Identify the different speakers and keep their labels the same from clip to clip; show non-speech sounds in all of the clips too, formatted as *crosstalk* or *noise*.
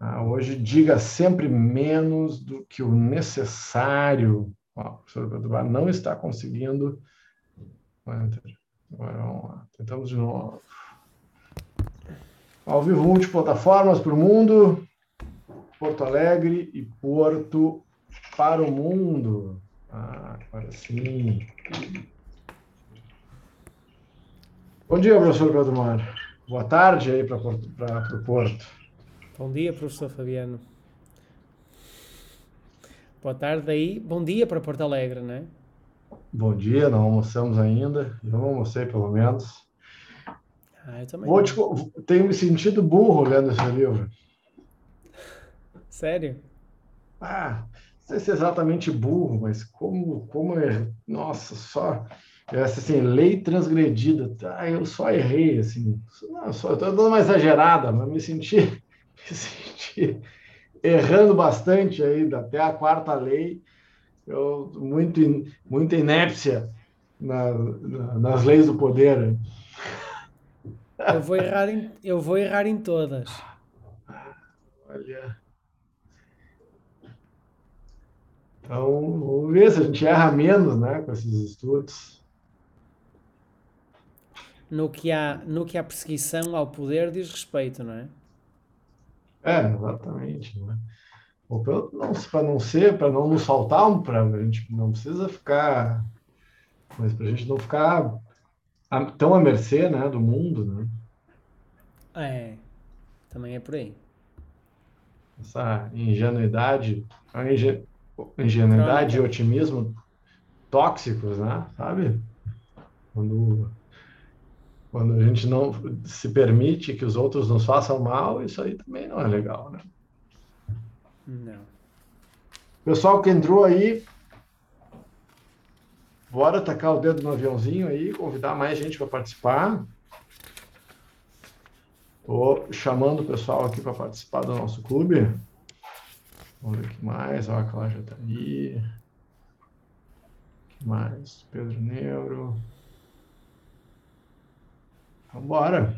Speaker 1: Ah, hoje diga sempre menos do que o necessário. Ó, o professor não está conseguindo. Agora vamos lá. Tentamos de novo. Ao vivo multiplataformas para o mundo. Porto Alegre e Porto para o mundo. Ah, agora sim. Bom dia, professor Pedro. Boa tarde aí para o Porto.
Speaker 2: Bom dia, professor Fabiano. Boa tarde aí. Bom dia para Porto Alegre, não é?
Speaker 1: Bom dia, não almoçamos ainda. Eu não almocei, pelo menos.
Speaker 2: Ah, eu também.
Speaker 1: Vou te, tenho me sentido burro lendo esse livro.
Speaker 2: Sério?
Speaker 1: Ah, não sei se é exatamente burro, mas como, como é. Nossa, só. Essa assim, lei transgredida. Ah, eu só errei, assim. Não, só, eu estou dando uma exagerada, mas me senti, *laughs* me senti errando bastante aí, até a quarta lei. Eu, muito, muita inépcia na, na, nas leis do poder.
Speaker 2: Eu vou errar em, eu vou errar em todas.
Speaker 1: Olha. Então, vamos ver se a gente erra menos né, com esses estudos
Speaker 2: no que há, no que há perseguição ao poder diz respeito, não é?
Speaker 1: É, exatamente. Né? Para não ser, para não nos faltar um, para a gente não precisa ficar, mas para a gente não ficar tão à mercê, né, do mundo, né?
Speaker 2: É, também é por aí.
Speaker 1: Essa ingenuidade, a ingenuidade e otimismo tóxicos, né? Sabe? Quando quando a gente não se permite que os outros nos façam mal, isso aí também não é legal, né?
Speaker 2: Não.
Speaker 1: Pessoal que entrou aí, bora tacar o dedo no aviãozinho aí, convidar mais gente para participar. Estou chamando o pessoal aqui para participar do nosso clube. Vamos ver o que mais. Ó, a Cláudia está aí. O que mais? Pedro Neuro. Vambora.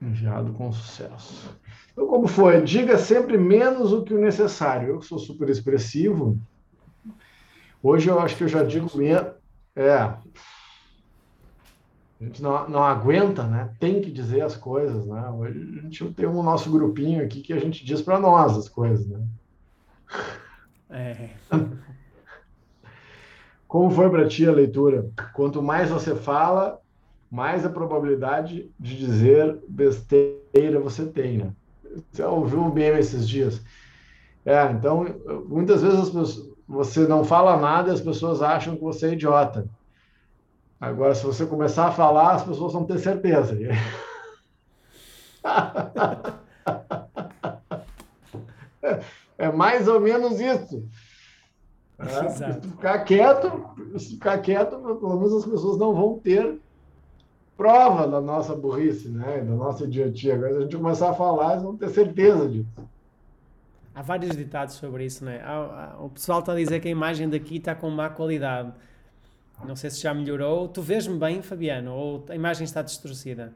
Speaker 1: Enviado com sucesso. Então, como foi? Diga sempre menos o que o necessário. Eu sou super expressivo, hoje eu acho que eu já digo menos. É. A gente não, não aguenta, né? Tem que dizer as coisas, né? Hoje a gente tem um nosso grupinho aqui que a gente diz para nós as coisas, né?
Speaker 2: É. *laughs*
Speaker 1: Como foi para ti a leitura? Quanto mais você fala, mais a probabilidade de dizer besteira você tem, né? Você ouviu um meme esses dias. É, então, muitas vezes pessoas, você não fala nada e as pessoas acham que você é idiota. Agora, se você começar a falar, as pessoas vão ter certeza. *laughs* é mais ou menos isso. É, se ficar quieto, se ficar quieto, pelo menos as pessoas não vão ter prova da nossa burrice, né? Da nossa idiotia. Agora, se a gente começar a falar, eles vão ter certeza disso.
Speaker 2: Há vários ditados sobre isso, né? O pessoal está a dizer que a imagem daqui está com má qualidade. Não sei se já melhorou. Tu vês-me bem, Fabiano? Ou a imagem está distorcida?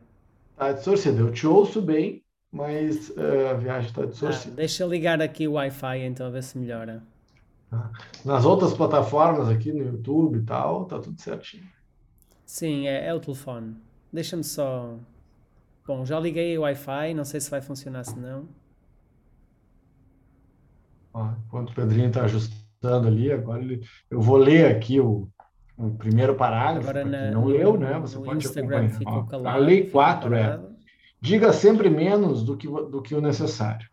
Speaker 1: Está distorcida. Eu te ouço bem, mas uh, a viagem está distorcida.
Speaker 2: Ah, deixa eu ligar aqui o Wi-Fi então, a ver se melhora.
Speaker 1: Nas outras plataformas aqui no YouTube e tal, tá tudo certinho.
Speaker 2: Sim, é, é o telefone. Deixa-me só. Bom, já liguei o Wi-Fi, não sei se vai funcionar se não.
Speaker 1: enquanto o Pedrinho está ajustando ali, agora ele... eu vou ler aqui o, o primeiro parágrafo. Agora na, não leu, né? Você pode Instagram acompanhar. Calado, a lei 4 é: diga sempre menos do que, do que o necessário.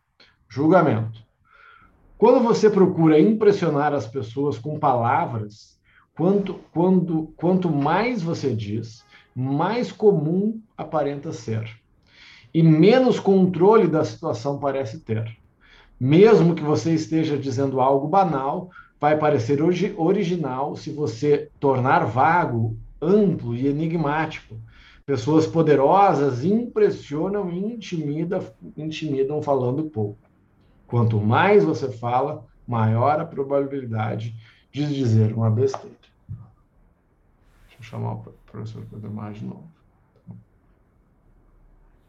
Speaker 1: Julgamento. Quando você procura impressionar as pessoas com palavras, quanto, quando, quanto mais você diz, mais comum aparenta ser. E menos controle da situação parece ter. Mesmo que você esteja dizendo algo banal, vai parecer original se você tornar vago, amplo e enigmático. Pessoas poderosas impressionam e intimidam, intimidam falando pouco. Quanto mais você fala, maior a probabilidade de dizer uma besteira. Deixa eu chamar o professor Pedro mais de novo.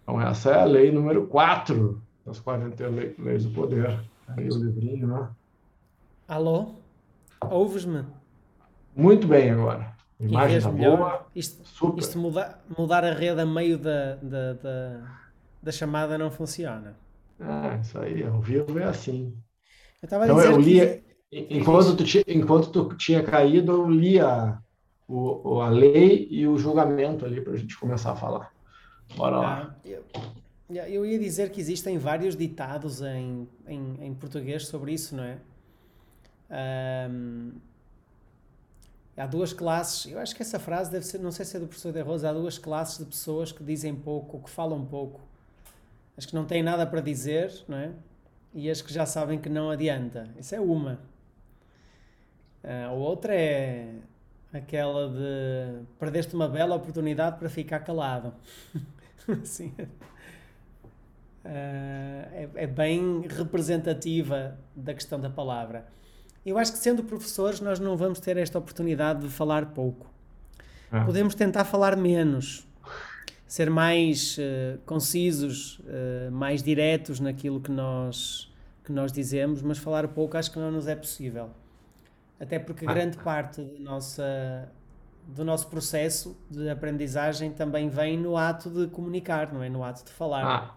Speaker 1: Então, essa é a lei número 4 das 40 leis do poder. Aí o livrinho, né?
Speaker 2: Alô? Ouves-me?
Speaker 1: Muito bem agora. Imagem tá boa.
Speaker 2: Isto, super. isto muda, mudar a rede a meio da, da, da, da chamada não funciona.
Speaker 1: Ah, isso aí, ao vivo é assim.
Speaker 2: Eu estava a então, eu lia,
Speaker 1: que... enquanto, tu tinha, enquanto tu tinha caído, eu lia o, a lei e o julgamento ali para a gente começar a falar. Bora lá. Ah, eu,
Speaker 2: eu ia dizer que existem vários ditados em, em, em português sobre isso, não é? Um, há duas classes, eu acho que essa frase deve ser, não sei se é do professor de Rosa, há duas classes de pessoas que dizem pouco, que falam pouco. As que não têm nada para dizer, não é? E as que já sabem que não adianta. Isso é uma. Uh, a outra é aquela de perdeste uma bela oportunidade para ficar calado. *laughs* Sim. Uh, é, é, bem representativa da questão da palavra. Eu acho que sendo professores nós não vamos ter esta oportunidade de falar pouco. Ah. Podemos tentar falar menos, ser mais uh, concisos, uh, mais diretos naquilo que nós, que nós dizemos, mas falar pouco acho que não nos é possível. Até porque ah. grande parte da nossa, do nosso processo de aprendizagem também vem no ato de comunicar, não é? No ato de falar. Ah.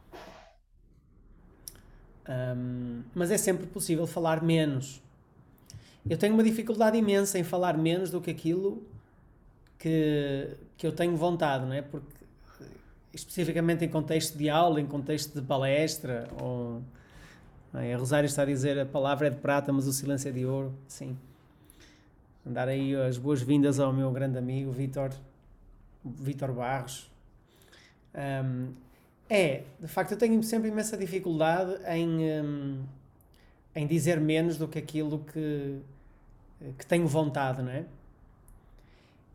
Speaker 2: Um, mas é sempre possível falar menos. Eu tenho uma dificuldade imensa em falar menos do que aquilo que, que eu tenho vontade, não é? Porque especificamente em contexto de aula, em contexto de palestra, ou é? a Rosário está a dizer a palavra é de prata, mas o silêncio é de ouro, sim dar aí as boas-vindas ao meu grande amigo Vitor, Vitor Barros. Um, é, de facto, eu tenho sempre imensa dificuldade em, um, em dizer menos do que aquilo que, que tenho vontade, não é?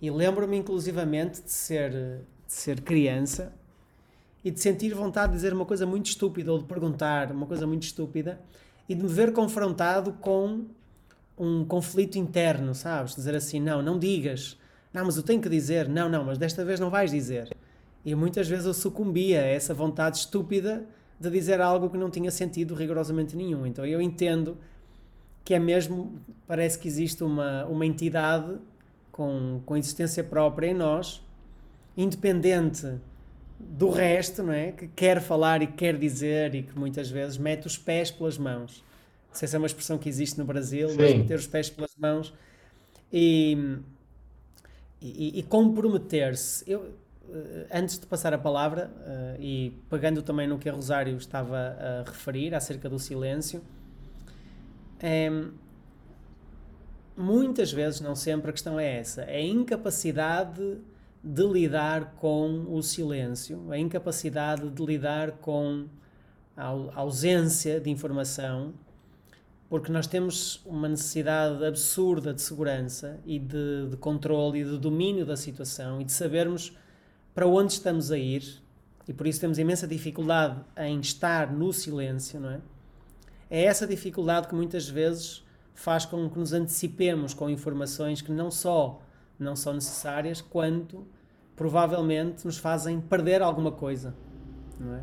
Speaker 2: E lembro-me inclusivamente de ser, de ser criança e de sentir vontade de dizer uma coisa muito estúpida ou de perguntar uma coisa muito estúpida e de me ver confrontado com um conflito interno, sabes? Dizer assim, não, não digas. Não, mas eu tenho que dizer. Não, não, mas desta vez não vais dizer. E muitas vezes eu sucumbia a essa vontade estúpida de dizer algo que não tinha sentido rigorosamente nenhum. Então eu entendo que é mesmo, parece que existe uma, uma entidade com, com existência própria em nós, independente do resto, não é? Que quer falar e quer dizer e que muitas vezes mete os pés pelas mãos não sei se é uma expressão que existe no Brasil, Sim. mas meter os pés pelas mãos e, e, e comprometer-se. Eu, eh, antes de passar a palavra, uh, e pegando também no que a Rosário estava a referir acerca do silêncio, é, muitas vezes, não sempre, a questão é essa: é a incapacidade de lidar com o silêncio, a incapacidade de lidar com a ausência de informação porque nós temos uma necessidade absurda de segurança e de, de controle e de domínio da situação e de sabermos para onde estamos a ir e por isso temos imensa dificuldade em estar no silêncio, não é? É essa dificuldade que muitas vezes faz com que nos antecipemos com informações que não só não são necessárias, quanto provavelmente nos fazem perder alguma coisa, não é?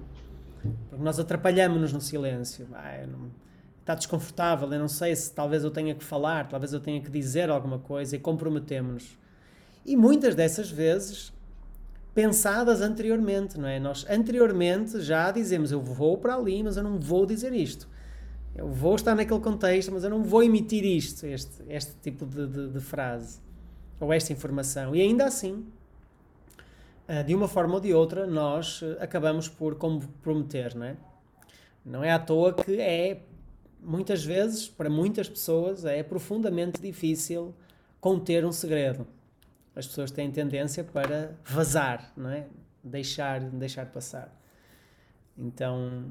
Speaker 2: Porque nós atrapalhamos-nos no silêncio. Ah, não, está desconfortável, eu não sei se talvez eu tenha que falar, talvez eu tenha que dizer alguma coisa e comprometemos-nos. E muitas dessas vezes pensadas anteriormente, não é? Nós anteriormente já dizemos eu vou para ali, mas eu não vou dizer isto. Eu vou estar naquele contexto, mas eu não vou emitir isto, este, este tipo de, de, de frase ou esta informação. E ainda assim, de uma forma ou de outra, nós eh, acabamos por comprometer, não é? Não é à toa que é muitas vezes, para muitas pessoas, é profundamente difícil conter um segredo. As pessoas têm tendência para vazar, não é? Deixar, deixar passar. Então,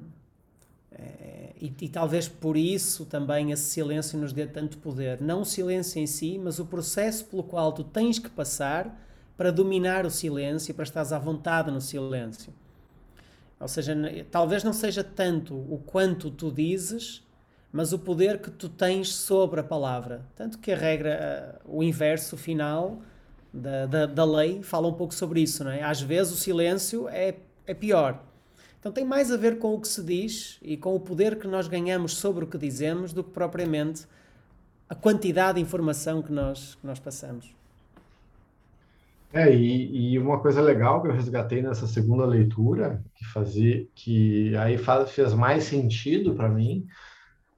Speaker 2: é, e, e, talvez por isso também esse silêncio nos dê tanto poder. Não o silêncio em si, mas o processo pelo qual tu tens que passar para dominar o silêncio, para estares à vontade no silêncio. Ou seja, talvez não seja tanto o quanto tu dizes, mas o poder que tu tens sobre a palavra. Tanto que a regra, o inverso final, da, da, da, lei fala um pouco sobre isso, não é? Às vezes o silêncio é, é pior. Então tem mais a ver com o que se diz e com o poder que nós ganhamos sobre o que dizemos do que propriamente a quantidade de informação que nós, que nós passamos.
Speaker 1: É, e, e, uma coisa legal que eu resgatei nessa segunda leitura, que fazia, que aí faz, fez mais sentido para mim,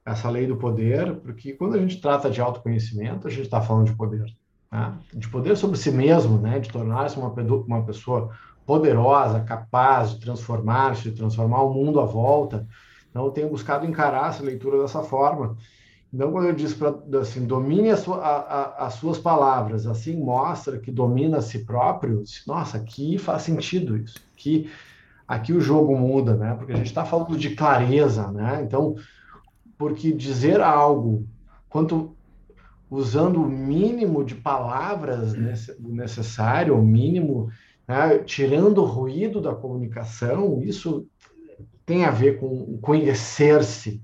Speaker 1: essa lei do poder, porque quando a gente trata de autoconhecimento, a gente está falando de poder. Né? De poder sobre si mesmo, né? de tornar-se uma, uma pessoa poderosa, capaz de transformar-se, de transformar o mundo à volta. Então, eu tenho buscado encarar essa leitura dessa forma. Então, quando eu disse para assim, domine a sua, a, a, as suas palavras, assim mostra que domina a si próprio, disse, nossa, aqui faz sentido isso. Aqui, aqui o jogo muda, né? Porque a gente está falando de clareza, né? Então, porque dizer algo, quanto usando o mínimo de palavras necessário, o mínimo, né? tirando o ruído da comunicação, isso tem a ver com conhecer-se.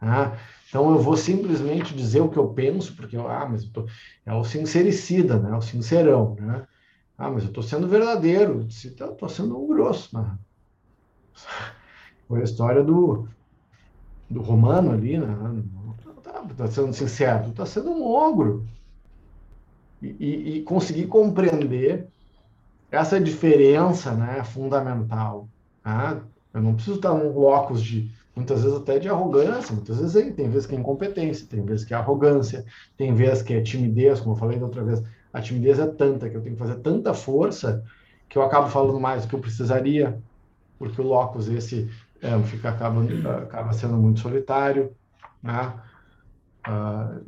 Speaker 1: Né? Então eu vou simplesmente dizer o que eu penso, porque ah, mas eu tô, é o sincericida, né? O sincerão, né? Ah, mas eu estou sendo verdadeiro. Então, eu estou sendo um grosso, né? Foi a história do, do romano ali, né? Está tá sendo sincero, está sendo um ogro. E, e, e, conseguir compreender essa diferença né, fundamental. Né? Eu não preciso estar num locus de muitas vezes até de arrogância, muitas vezes é, tem vezes que é incompetência, tem vezes que é arrogância, tem vezes que é timidez, como eu falei da outra vez, a timidez é tanta que eu tenho que fazer tanta força que eu acabo falando mais do que eu precisaria, porque o locus esse é, fica acaba, acaba sendo muito solitário, né? Ah,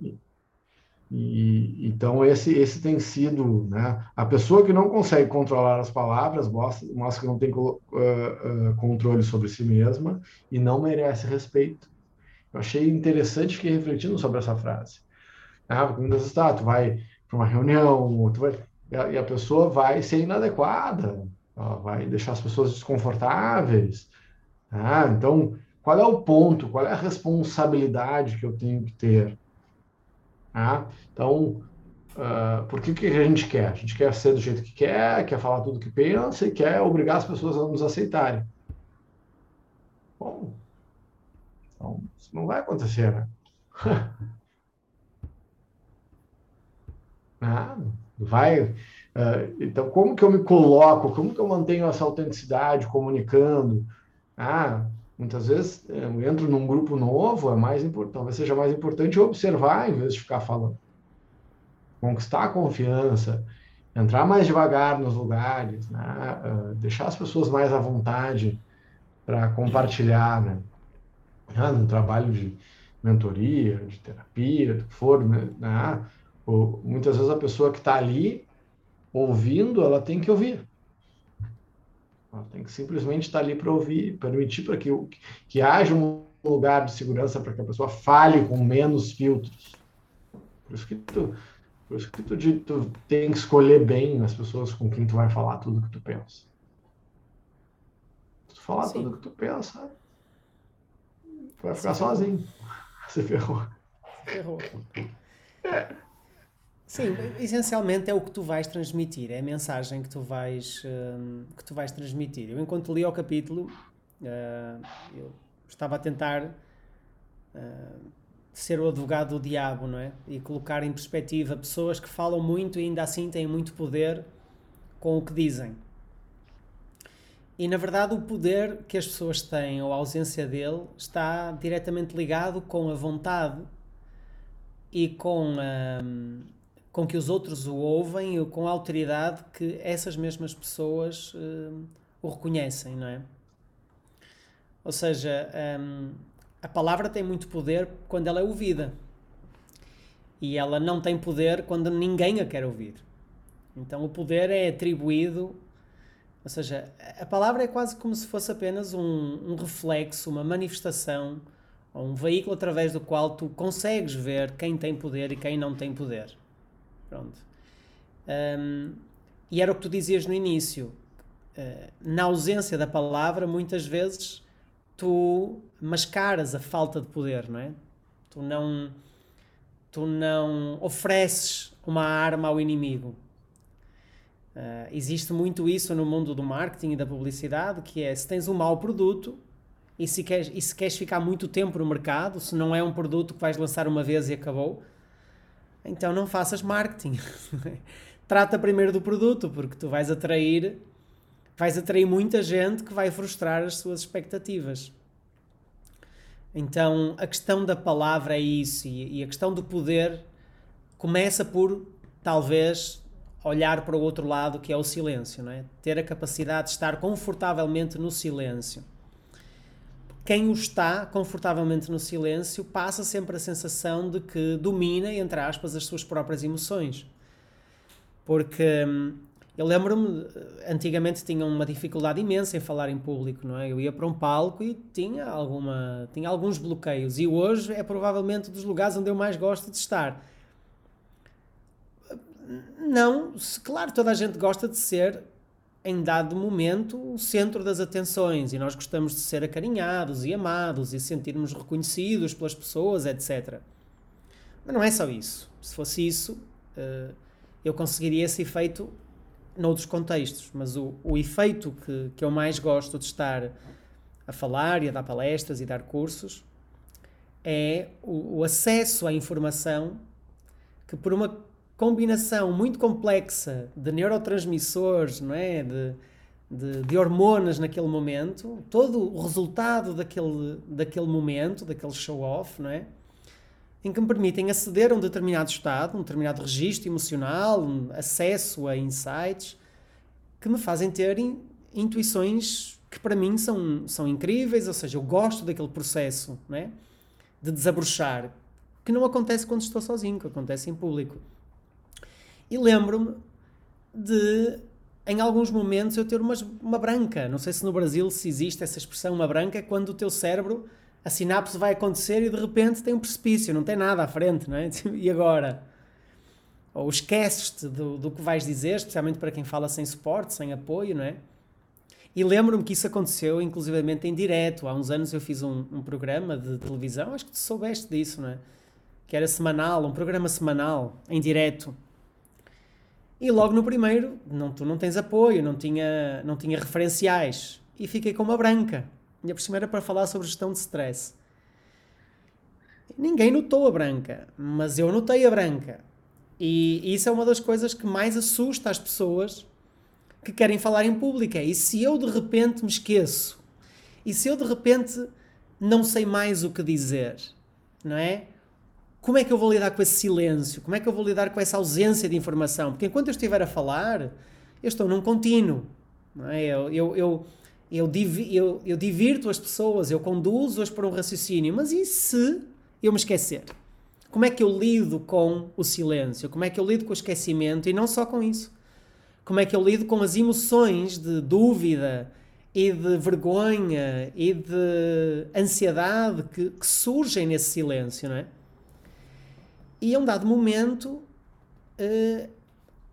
Speaker 1: e, então, esse, esse tem sido, né? A pessoa que não consegue controlar as palavras mostra, mostra que não tem uh, uh, controle sobre si mesma e não merece respeito. Eu achei interessante que refletindo sobre essa frase. Ah, porque tá, tu vai para uma reunião, tu vai, e a, e a pessoa vai ser inadequada, ela vai deixar as pessoas desconfortáveis. Ah, então, qual é o ponto, qual é a responsabilidade que eu tenho que ter? Tá? Então, uh, por que, que a gente quer? A gente quer ser do jeito que quer, quer falar tudo que pensa e quer obrigar as pessoas a nos aceitarem. Bom, então, isso não vai acontecer, né? *laughs* ah, vai. Uh, então, como que eu me coloco? Como que eu mantenho essa autenticidade comunicando? Ah, Muitas vezes é, eu entro num grupo novo, é mais importante, talvez seja mais importante observar em vez de ficar falando. Conquistar a confiança, entrar mais devagar nos lugares, né? uh, deixar as pessoas mais à vontade para compartilhar, né? Ah, trabalho de mentoria, de terapia, do que for, né? Ah, muitas vezes a pessoa que está ali ouvindo, ela tem que ouvir. Ela tem que simplesmente estar ali para ouvir, permitir para que, que haja um lugar de segurança para que a pessoa fale com menos filtros. Por isso que tu, por isso que tu, tu tem que escolher bem as pessoas com quem tu vai falar tudo que tu pensa. Se tu falar Sim. tudo que tu pensa, tu vai ficar sozinho. *laughs* Você ferrou.
Speaker 2: Ferrou. É. Sim, essencialmente é o que tu vais transmitir, é a mensagem que tu vais, uh, que tu vais transmitir. Eu, enquanto li o capítulo, uh, eu estava a tentar uh, ser o advogado do diabo, não é? E colocar em perspectiva pessoas que falam muito e ainda assim têm muito poder com o que dizem. E na verdade, o poder que as pessoas têm ou a ausência dele está diretamente ligado com a vontade e com a com que os outros o ouvem e com a autoridade que essas mesmas pessoas uh, o reconhecem, não é? Ou seja, um, a palavra tem muito poder quando ela é ouvida. E ela não tem poder quando ninguém a quer ouvir. Então o poder é atribuído. Ou seja, a palavra é quase como se fosse apenas um, um reflexo, uma manifestação, ou um veículo através do qual tu consegues ver quem tem poder e quem não tem poder. Pronto. Um, e era o que tu dizias no início. Uh, na ausência da palavra, muitas vezes tu mascaras a falta de poder, não é? Tu não, tu não ofereces uma arma ao inimigo. Uh, existe muito isso no mundo do marketing e da publicidade, que é se tens um mau produto e se, queres, e se queres ficar muito tempo no mercado, se não é um produto que vais lançar uma vez e acabou, então não faças marketing. *laughs* Trata primeiro do produto, porque tu vais atrair, vais atrair muita gente que vai frustrar as suas expectativas. Então a questão da palavra é isso, e, e a questão do poder começa por talvez olhar para o outro lado que é o silêncio, não é? Ter a capacidade de estar confortavelmente no silêncio. Quem o está confortavelmente no silêncio passa sempre a sensação de que domina, entre aspas, as suas próprias emoções. Porque hum, eu lembro-me, antigamente tinha uma dificuldade imensa em falar em público, não é? Eu ia para um palco e tinha, alguma, tinha alguns bloqueios. E hoje é provavelmente dos lugares onde eu mais gosto de estar não, claro, toda a gente gosta de ser, em dado momento, o centro das atenções e nós gostamos de ser acarinhados e amados e sentirmos reconhecidos pelas pessoas, etc. Mas não é só isso. Se fosse isso, uh, eu conseguiria esse efeito noutros contextos. Mas o, o efeito que, que eu mais gosto de estar a falar e a dar palestras e dar cursos é o, o acesso à informação que, por uma combinação muito complexa de neurotransmissores, não é? De, de, de, hormonas naquele momento, todo o resultado daquele, daquele momento, daquele show-off, não é? Em que me permitem aceder a um determinado estado, um determinado registro emocional, um acesso a insights, que me fazem ter in, intuições que para mim são, são incríveis, ou seja, eu gosto daquele processo, não é? De desabrochar, que não acontece quando estou sozinho, que acontece em público. E lembro-me de, em alguns momentos, eu ter uma, uma branca. Não sei se no Brasil se existe essa expressão, uma branca, é quando o teu cérebro, a sinapse vai acontecer e de repente tem um precipício, não tem nada à frente, não é? *laughs* E agora? Ou esqueces-te do, do que vais dizer, especialmente para quem fala sem suporte, sem apoio, não é? E lembro-me que isso aconteceu, inclusivamente em direto. Há uns anos eu fiz um, um programa de televisão, acho que tu soubeste disso, não é? Que era semanal, um programa semanal, em direto. E logo no primeiro, não, tu não tens apoio, não tinha, não tinha referenciais. E fiquei com uma branca. E a próxima era para falar sobre gestão de stress. Ninguém notou a branca, mas eu notei a branca. E isso é uma das coisas que mais assusta as pessoas que querem falar em público. É, e se eu de repente me esqueço? E se eu de repente não sei mais o que dizer? Não é? Como é que eu vou lidar com esse silêncio? Como é que eu vou lidar com essa ausência de informação? Porque enquanto eu estiver a falar, eu estou num contínuo. É? eu, eu, eu, eu, eu, eu divirto as pessoas, eu conduzo-as para um raciocínio. Mas e se eu me esquecer? Como é que eu lido com o silêncio? Como é que eu lido com o esquecimento? E não só com isso. Como é que eu lido com as emoções de dúvida e de vergonha e de ansiedade que, que surgem nesse silêncio, não é? E a um dado momento, uh,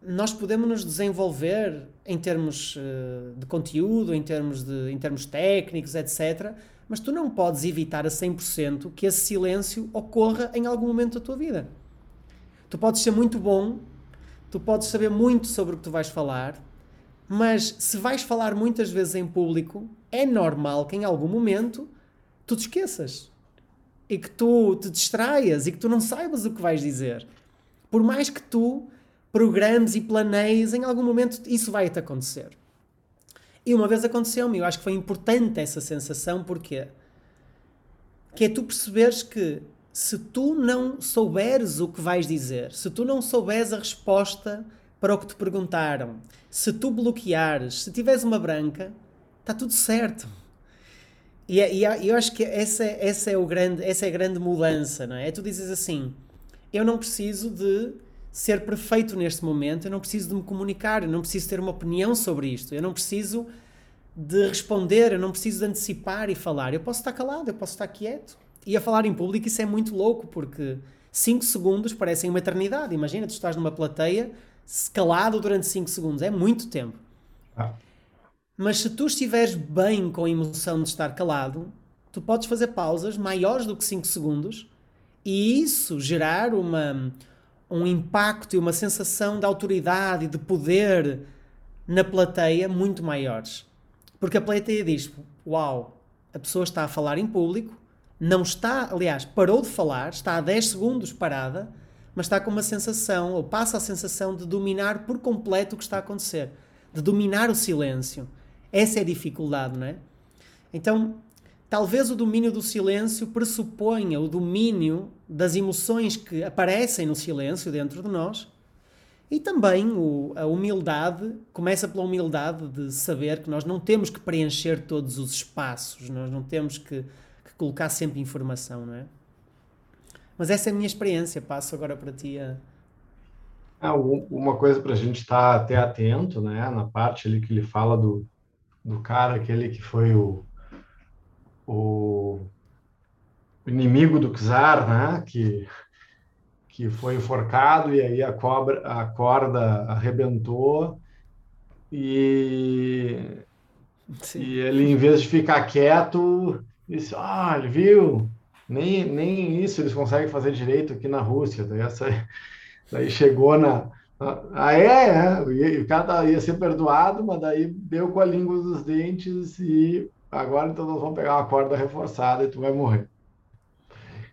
Speaker 2: nós podemos nos desenvolver em termos uh, de conteúdo, em termos, de, em termos técnicos, etc. Mas tu não podes evitar a 100% que esse silêncio ocorra em algum momento da tua vida. Tu podes ser muito bom, tu podes saber muito sobre o que tu vais falar, mas se vais falar muitas vezes em público, é normal que em algum momento tu te esqueças e que tu te distraias e que tu não saibas o que vais dizer. Por mais que tu programes e planeies, em algum momento isso vai-te acontecer. E uma vez aconteceu-me, eu acho que foi importante essa sensação, porque que é tu perceberes que se tu não souberes o que vais dizer, se tu não souberes a resposta para o que te perguntaram, se tu bloqueares, se tiveres uma branca, está tudo certo e, é, e, é, eu acho que essa, essa, é o grande, essa é a grande mudança, não é? Tu dizes assim: eu não preciso de ser perfeito neste momento, eu não preciso de me comunicar, eu não preciso ter uma opinião sobre isto, eu não preciso de responder, eu não preciso de antecipar e falar. Eu posso estar calado, eu posso estar quieto. E a falar em público isso é muito louco, porque 5 segundos parecem uma eternidade. Imagina, tu estás numa plateia calado durante 5 segundos, é muito tempo. Ah. Mas se tu estiveres bem com a emoção de estar calado, tu podes fazer pausas maiores do que 5 segundos e isso gerar uma, um impacto e uma sensação de autoridade e de poder na plateia muito maiores. Porque a plateia diz: Uau, a pessoa está a falar em público, não está, aliás, parou de falar, está a 10 segundos parada, mas está com uma sensação, ou passa a sensação de dominar por completo o que está a acontecer, de dominar o silêncio. Essa é a dificuldade, não é? Então, talvez o domínio do silêncio pressuponha o domínio das emoções que aparecem no silêncio dentro de nós e também o, a humildade, começa pela humildade de saber que nós não temos que preencher todos os espaços, nós não temos que, que colocar sempre informação, não é? Mas essa é a minha experiência, passo agora para ti a...
Speaker 1: Ah, uma coisa para a gente estar até atento, né, na parte ali que ele fala do, do cara, aquele que foi o, o inimigo do czar, né, que que foi enforcado e aí a, cobra, a corda arrebentou. E, e ele, em vez de ficar quieto, disse, ah, ele viu, nem, nem isso eles conseguem fazer direito aqui na Rússia. Daí, essa, daí chegou na... Ah, é, é, o cara ia ser perdoado, mas daí deu com a língua dos dentes e agora então nós vamos pegar uma corda reforçada e tu vai morrer.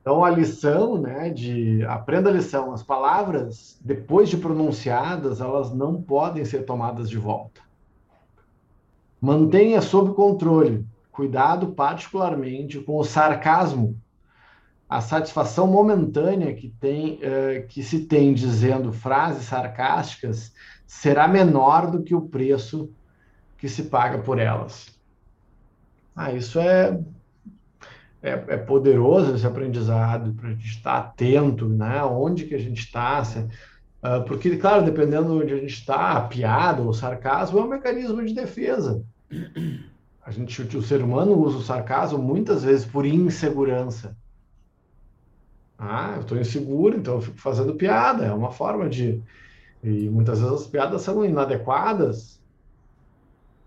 Speaker 1: Então, a lição, né, de aprenda a lição, as palavras, depois de pronunciadas, elas não podem ser tomadas de volta. Mantenha sob controle, cuidado particularmente com o sarcasmo, a satisfação momentânea que, tem, uh, que se tem dizendo frases sarcásticas será menor do que o preço que se paga por elas. Ah, isso é é, é poderoso esse aprendizado para a gente estar atento, né? Onde que a gente está, uh, porque, claro, dependendo de onde a gente está, a piada ou sarcasmo é um mecanismo de defesa. A gente, o ser humano usa o sarcasmo muitas vezes por insegurança. Ah, eu estou inseguro, então eu fico fazendo piada. É uma forma de. E muitas vezes as piadas são inadequadas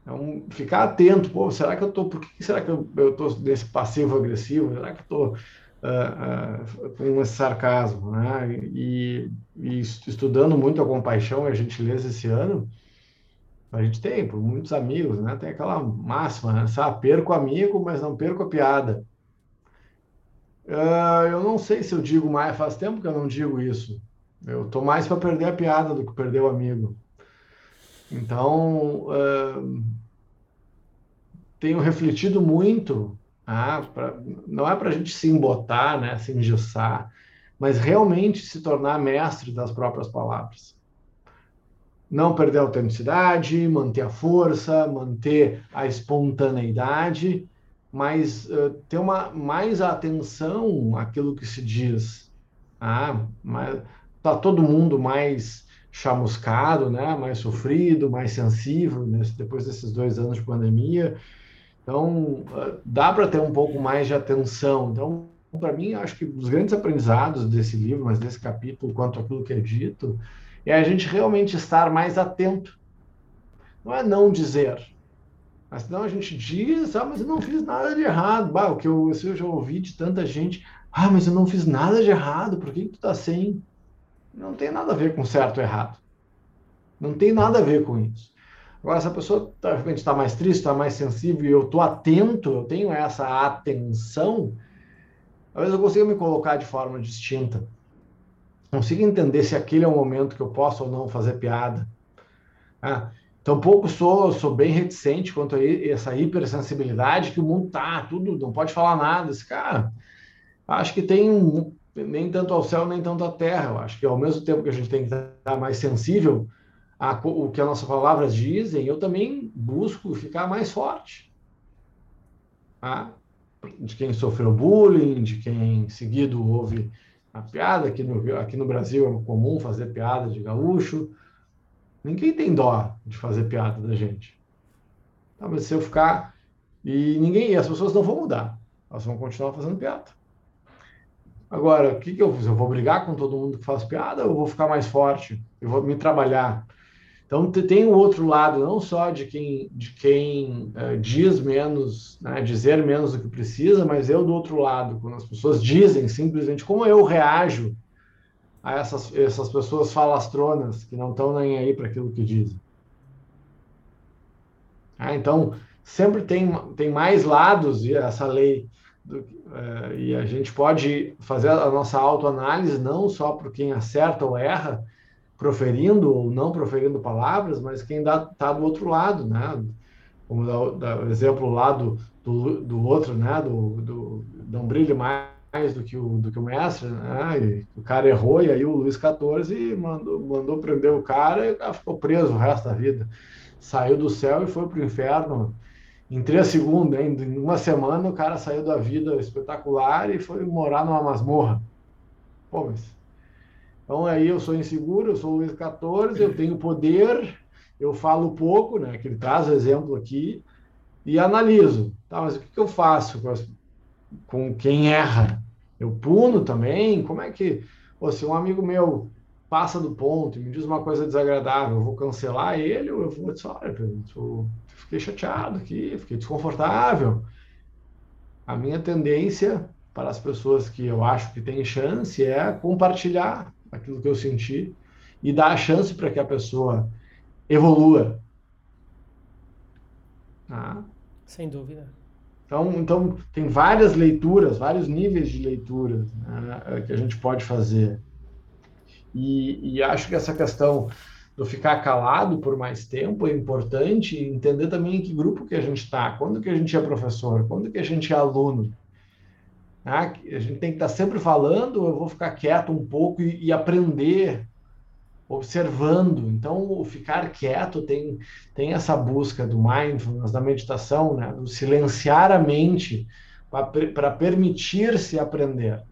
Speaker 1: é um, ficar atento, pô, será que eu tô, por que será que eu, eu tô nesse passivo agressivo? Será que eu tô uh, uh, com esse sarcasmo, né? E, e, estudando muito a compaixão e a gentileza esse ano, a gente tem, por muitos amigos, né? Tem aquela máxima, né? Sabe, perco amigo, mas não perco a piada. Uh, eu não sei se eu digo mais, faz tempo que eu não digo isso. Eu tô mais para perder a piada do que perder o amigo. Então, uh, tenho refletido muito, ah, pra, não é para a gente se embotar, né, se engessar, mas realmente se tornar mestre das próprias palavras. Não perder a autenticidade, manter a força, manter a espontaneidade, mas uh, ter uma mais atenção àquilo que se diz. Ah, mas tá todo mundo mais chamuscado, né? mais sofrido, mais sensível, nesse, depois desses dois anos de pandemia. Então, ah, dá para ter um pouco mais de atenção. Então, para mim, acho que os grandes aprendizados desse livro, mas desse capítulo, quanto àquilo que é dito, é a gente realmente estar mais atento. Não é não dizer, mas senão a gente diz, ah, mas eu não fiz nada de errado. Bah, o que eu, eu já ouvi de tanta gente, ah, mas eu não fiz nada de errado, por que, que tu está sem? Não tem nada a ver com certo ou errado. Não tem nada a ver com isso. Agora, se a pessoa tá, repente está mais triste, está mais sensível e eu estou atento, eu tenho essa atenção, talvez eu consiga me colocar de forma distinta. Consiga entender se aquele é o momento que eu posso ou não fazer piada. Ah, tampouco sou, sou bem reticente quanto a essa hipersensibilidade que o mundo tá, tudo, não pode falar nada. Esse cara, acho que tem um, nem tanto ao céu, nem tanto à terra. Eu acho que ao mesmo tempo que a gente tem que estar mais sensível a, o que as nossas palavras dizem, eu também busco ficar mais forte. Tá? De quem sofreu bullying, de quem seguido houve a piada, aqui no, aqui no Brasil é comum fazer piada de gaúcho. Ninguém tem dó de fazer piada da gente. Tá? Mas se eu ficar. E ninguém, as pessoas não vão mudar. Elas vão continuar fazendo piada. Agora, o que, que eu fiz? Eu vou brigar com todo mundo que faz piada ou eu vou ficar mais forte? Eu vou me trabalhar. Então, tem o outro lado, não só de quem, de quem uh, diz menos, né, dizer menos do que precisa, mas eu do outro lado, quando as pessoas dizem simplesmente como eu reajo a essas, essas pessoas falastronas que não estão nem aí para aquilo que dizem. Ah, então, sempre tem, tem mais lados e essa lei do, é, e a gente pode fazer a nossa autoanálise não só por quem acerta ou erra, proferindo ou não proferindo palavras, mas quem está do outro lado, né? Como o exemplo lá do, do, do, outro, né? Do, do, não brilhe mais do que o, do que o mestre, né? O cara errou e aí o Luiz XIV mandou, mandou prender o cara e o cara ficou preso o resto da vida. Saiu do céu e foi para o inferno em três segundos, hein? em uma semana, o cara saiu da vida espetacular e foi morar numa masmorra. Pô, mas... Então aí eu sou inseguro, eu sou Luiz XIV, eu tenho poder, eu falo pouco, né? Que ele traz o exemplo aqui, e analiso. Tá, mas o que, que eu faço com, as... com quem erra? Eu puno também? Como é que. Pô, se um amigo meu passa do ponto e me diz uma coisa desagradável, eu vou cancelar ele ou eu vou dizer, olha, eu fiquei chateado aqui, fiquei desconfortável. A minha tendência para as pessoas que eu acho que têm chance é compartilhar aquilo que eu senti e dar a chance para que a pessoa evolua.
Speaker 2: Ah. Sem dúvida.
Speaker 1: Então, então, tem várias leituras, vários níveis de leituras né, que a gente pode fazer. E, e acho que essa questão do ficar calado por mais tempo é importante entender também em que grupo que a gente está, quando que a gente é professor, quando que a gente é aluno. Ah, a gente tem que estar tá sempre falando, eu vou ficar quieto um pouco e, e aprender, observando. Então, o ficar quieto tem, tem essa busca do mindfulness, da meditação, né? do silenciar a mente para permitir-se aprender.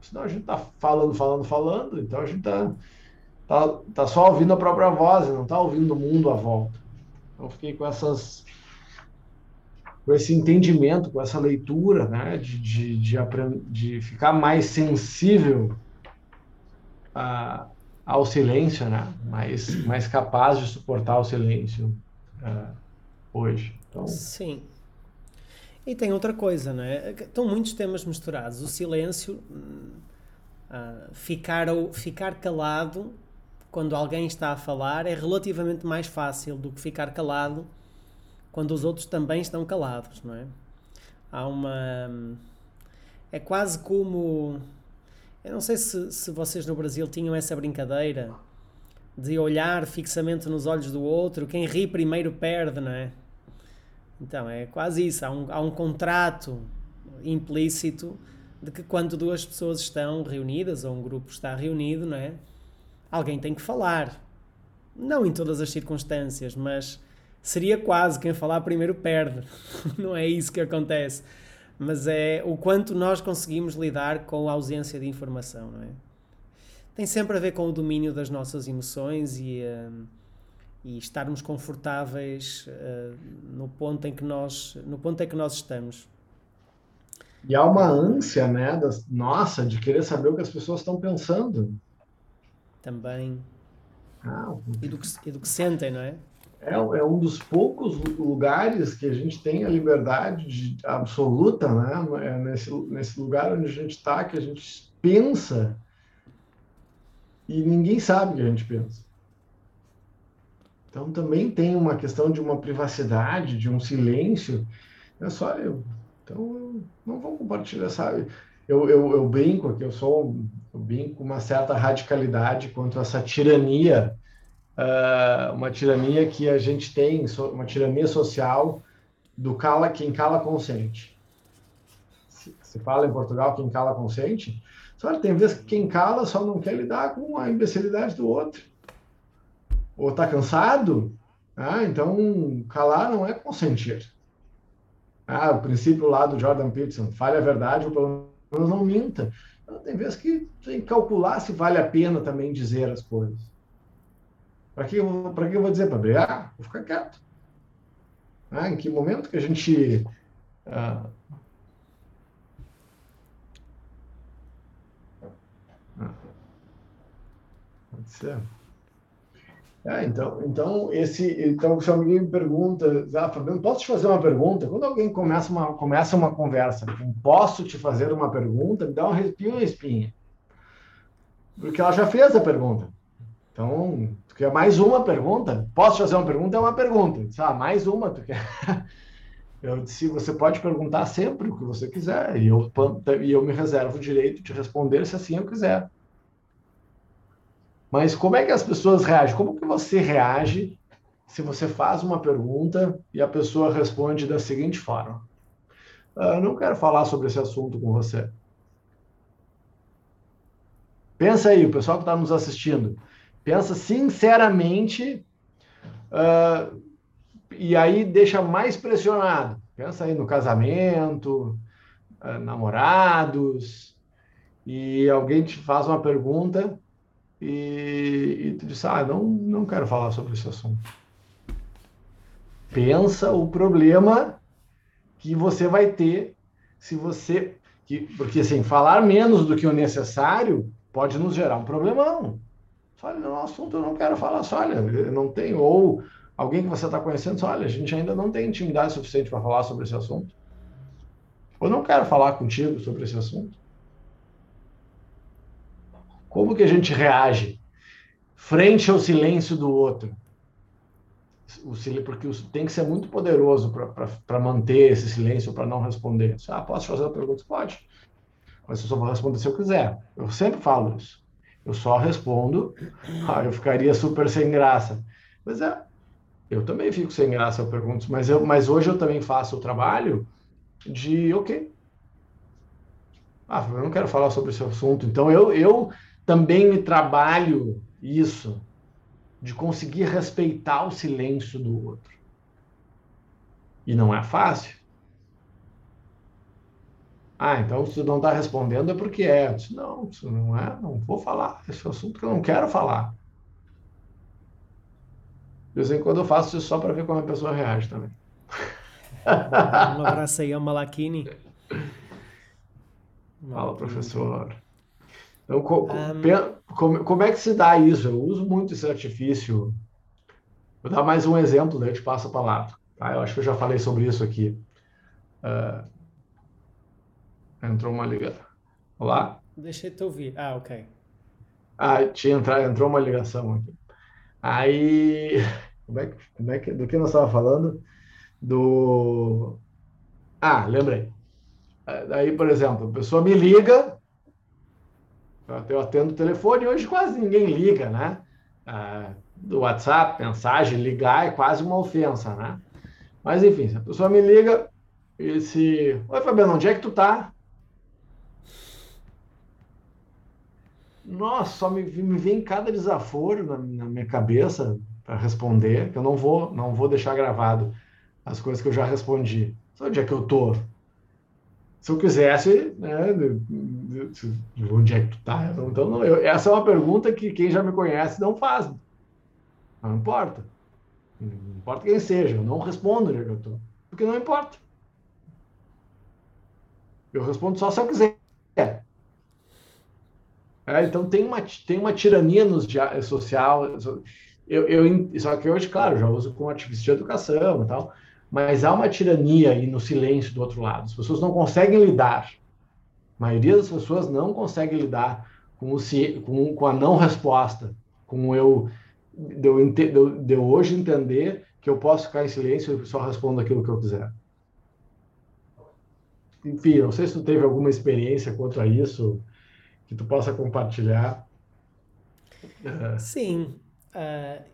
Speaker 1: Senão a gente está falando, falando, falando, então a gente está tá, tá só ouvindo a própria voz, não está ouvindo o mundo à volta. Então fiquei com essas com esse entendimento, com essa leitura, né, de, de, de, de ficar mais sensível a, ao silêncio, né, mais, mais capaz de suportar o silêncio uh, hoje. Então...
Speaker 2: Sim. E tem outra coisa, não é? Estão muitos temas misturados. O silêncio, uh, ficar, ficar calado quando alguém está a falar é relativamente mais fácil do que ficar calado quando os outros também estão calados, não é? Há uma. É quase como. Eu não sei se, se vocês no Brasil tinham essa brincadeira de olhar fixamente nos olhos do outro. Quem ri primeiro perde, não é? Então, é quase isso. Há um, há um contrato implícito de que quando duas pessoas estão reunidas, ou um grupo está reunido, não é? Alguém tem que falar. Não em todas as circunstâncias, mas seria quase quem falar primeiro perde. *laughs* não é isso que acontece. Mas é o quanto nós conseguimos lidar com a ausência de informação, não é? Tem sempre a ver com o domínio das nossas emoções e. Uh, e estarmos confortáveis uh, no ponto em que nós no ponto em que nós estamos
Speaker 1: e há uma ânsia né das, nossa de querer saber o que as pessoas estão pensando
Speaker 2: também ah, e, do que, e do que sentem não é?
Speaker 1: É é um dos poucos lugares que a gente tem a liberdade de, absoluta né é nesse nesse lugar onde a gente está que a gente pensa e ninguém sabe o que a gente pensa então também tem uma questão de uma privacidade, de um silêncio. É só eu. Então não vou compartilhar, sabe? Eu, eu, eu brinco aqui, eu sou eu brinco com uma certa radicalidade quanto a essa tirania, uh, uma tirania que a gente tem, uma tirania social do cala quem cala consente. Se, fala em Portugal quem cala consente, só tem vezes que quem cala só não quer lidar com a imbecilidade do outro ou está cansado, ah, então calar não é consentir. Ah, o princípio lá do Jordan Peterson, fale a verdade ou pelo menos não minta. Então, tem vezes que tem que calcular se vale a pena também dizer as coisas. Para que, que eu vou dizer? Para brigar? Vou ficar quieto. Ah, em que momento que a gente. Ah, ah pode ser. É, então, então, esse, então, se alguém me pergunta, ah, Fabiano, posso te fazer uma pergunta? Quando alguém começa uma, começa uma conversa, posso te fazer uma pergunta, me dá um arrepio uma espinha. Porque ela já fez a pergunta. Então, tu quer mais uma pergunta? Posso fazer uma pergunta? É uma pergunta. Ah, mais uma, tu quer? *laughs* Eu disse, você pode perguntar sempre o que você quiser, e eu, e eu me reservo o direito de responder se assim eu quiser. Mas como é que as pessoas reagem? Como que você reage se você faz uma pergunta e a pessoa responde da seguinte forma: ah, Eu não quero falar sobre esse assunto com você. Pensa aí, o pessoal que está nos assistindo. Pensa sinceramente uh, e aí deixa mais pressionado. Pensa aí no casamento, uh, namorados, e alguém te faz uma pergunta e, e tu diz, ah, não, não quero falar sobre esse assunto. Pensa o problema que você vai ter se você... Que, porque, assim, falar menos do que o necessário pode nos gerar um problemão. Olha, no assunto eu não quero falar, só olha, eu não tenho. Ou alguém que você está conhecendo, só, olha, a gente ainda não tem intimidade suficiente para falar sobre esse assunto. Eu não quero falar contigo sobre esse assunto. Como que a gente reage frente ao silêncio do outro? O silêncio, porque tem que ser muito poderoso para manter esse silêncio, para não responder. Ah, posso fazer uma pergunta? Pode. Mas eu só vou responder se eu quiser. Eu sempre falo isso. Eu só respondo, ah, eu ficaria super sem graça. Mas é, eu também fico sem graça, eu pergunto, mas, eu, mas hoje eu também faço o trabalho de, ok, ah, eu não quero falar sobre esse assunto, então eu, eu também me trabalho isso, de conseguir respeitar o silêncio do outro. E não é fácil. Ah, então se não está respondendo é porque é. Eu disse, não, isso não é, não vou falar. Esse é um assunto que eu não quero falar. De vez em quando eu faço isso só para ver como a pessoa reage também.
Speaker 2: Um abraço aí ao Malakini.
Speaker 1: Fala, professor. Então, co um... como, como, é que se dá isso? Eu uso muito esse artifício. Vou dar mais um exemplo, daí eu te passo a palavra. Tá? Eu acho que eu já falei sobre isso aqui. Uh, Entrou uma ligação. Olá?
Speaker 2: Deixa eu te ouvir. Ah, ok.
Speaker 1: Ah, tinha entrado, entrou uma ligação aqui. Aí, como é que, como é que, do que nós estávamos falando? Do. Ah, lembrei. Daí, por exemplo, a pessoa me liga, eu atendo o telefone, hoje quase ninguém liga, né? Ah, do WhatsApp, mensagem, ligar é quase uma ofensa, né? Mas enfim, se a pessoa me liga e se. Oi, Fabiano, onde é que tu tá? Nossa, só me, me vem cada desaforo na, na minha cabeça para responder, que eu não vou, não vou deixar gravado as coisas que eu já respondi. Só onde é que eu tô? Se eu quisesse, né, onde é que tu tá? Então, não, eu, essa é uma pergunta que quem já me conhece não faz. Não importa. Não importa quem seja, eu não respondo onde é que eu tô. Porque não importa. Eu respondo só se eu quiser. É, então tem uma, tem uma tirania nos dia, social. Eu, eu, só que hoje, claro, já uso com artifício de educação e tal, mas há uma tirania aí no silêncio do outro lado. As pessoas não conseguem lidar. A maioria das pessoas não consegue lidar com, o, com, com a não resposta, com eu de eu, de, de eu hoje entender que eu posso ficar em silêncio e só respondo aquilo que eu quiser. Enfim, não sei se tu teve alguma experiência quanto a isso, que tu possa compartilhar.
Speaker 2: Sim. Uh,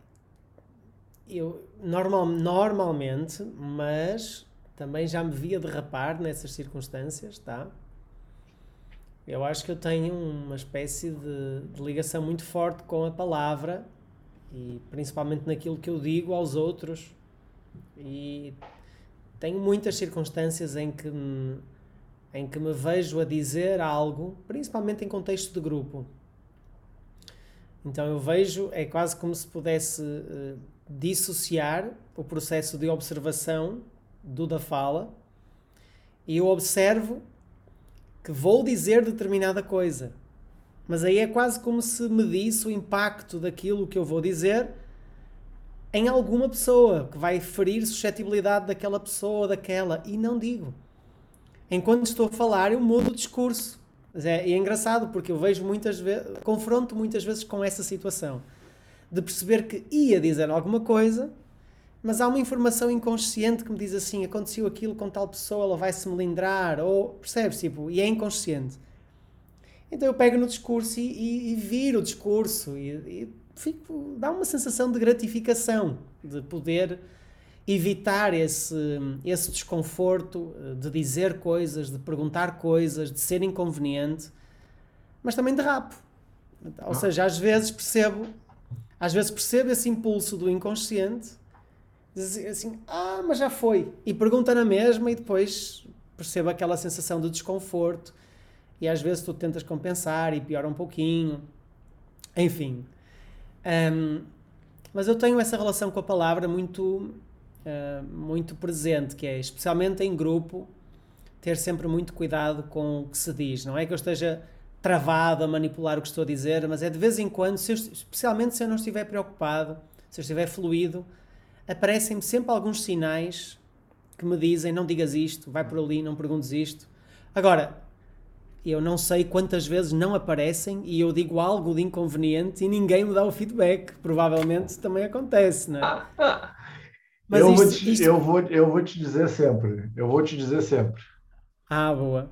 Speaker 2: eu normal, normalmente, mas também já me via derrapar nessas circunstâncias, tá? Eu acho que eu tenho uma espécie de, de, ligação muito forte com a palavra e principalmente naquilo que eu digo aos outros. E tenho muitas circunstâncias em que em que me vejo a dizer algo, principalmente em contexto de grupo. Então eu vejo, é quase como se pudesse uh, dissociar o processo de observação do da fala e eu observo que vou dizer determinada coisa. Mas aí é quase como se medisse o impacto daquilo que eu vou dizer em alguma pessoa, que vai ferir suscetibilidade daquela pessoa, daquela, e não digo enquanto estou a falar, eu mudo o discurso. É, é engraçado porque eu vejo muitas vezes, confronto muitas vezes com essa situação. de perceber que ia dizer alguma coisa, mas há uma informação inconsciente que me diz assim: aconteceu aquilo com tal pessoa, ela vai se melindrar, ou percebes? Tipo, e é inconsciente. Então eu pego no discurso e, e, e viro o discurso e, e fico, dá uma sensação de gratificação, de poder evitar esse, esse desconforto de dizer coisas, de perguntar coisas, de ser inconveniente, mas também de rapo. Ou seja, às vezes percebo, às vezes percebo esse impulso do inconsciente, dizer assim, ah, mas já foi, e pergunta na mesma e depois percebo aquela sensação de desconforto e às vezes tu tentas compensar e piora um pouquinho, enfim. Um, mas eu tenho essa relação com a palavra muito uh, muito presente, que é especialmente em grupo ter sempre muito cuidado com o que se diz. Não é que eu esteja travado a manipular o que estou a dizer, mas é de vez em quando, se eu, especialmente se eu não estiver preocupado, se eu estiver fluido, aparecem-me sempre alguns sinais que me dizem não digas isto, vai por ali, não perguntes isto. Agora, eu não sei quantas vezes não aparecem e eu digo algo de inconveniente e ninguém me dá o feedback. Provavelmente também acontece, não é? *laughs*
Speaker 1: Mas eu, isto, vou te, isto... eu, vou, eu vou te dizer sempre. Eu vou te dizer sempre.
Speaker 2: Ah, boa.